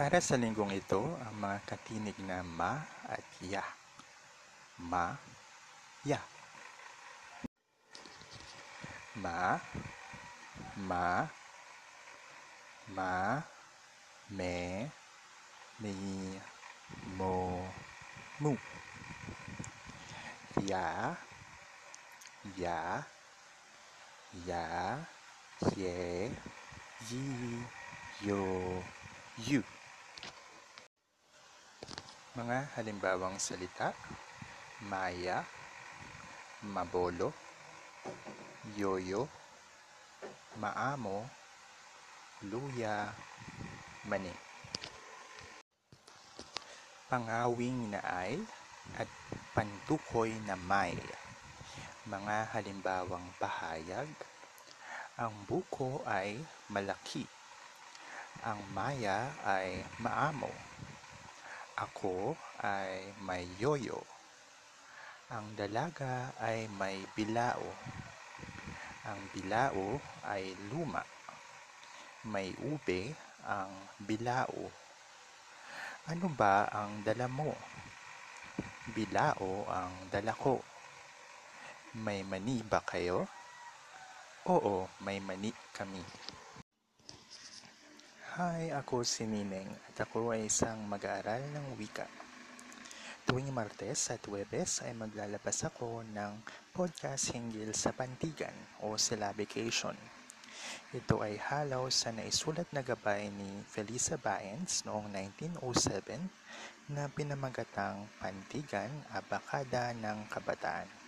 Para sa linggong ito, ang mga katinig na ma at ya. Ma, ya. Ma, ma, ma, me, mi, mo, mu. Ya, ya, ya, ye, yi, yo, yu. Mga halimbawang salita, maya, mabolo, yoyo, maamo, luya, mani. Pangawing na ay at pantukoy na may. Mga halimbawang pahayag, ang buko ay malaki. Ang maya ay maamo. Ako ay may yoyo. Ang dalaga ay may bilao. Ang bilao ay luma. May ube ang bilao. Ano ba ang dala mo? Bilao ang dala ko. May mani ba kayo? Oo, may mani kami. Hi, ako si Nineng at ako ay isang mag-aaral ng wika. Tuwing Martes at Webes ay maglalabas ako ng podcast hinggil sa pantigan o syllabication. Ito ay halaw sa naisulat na gabay ni Felisa Baens noong 1907 na pinamagatang Pantigan Abakada ng Kabataan.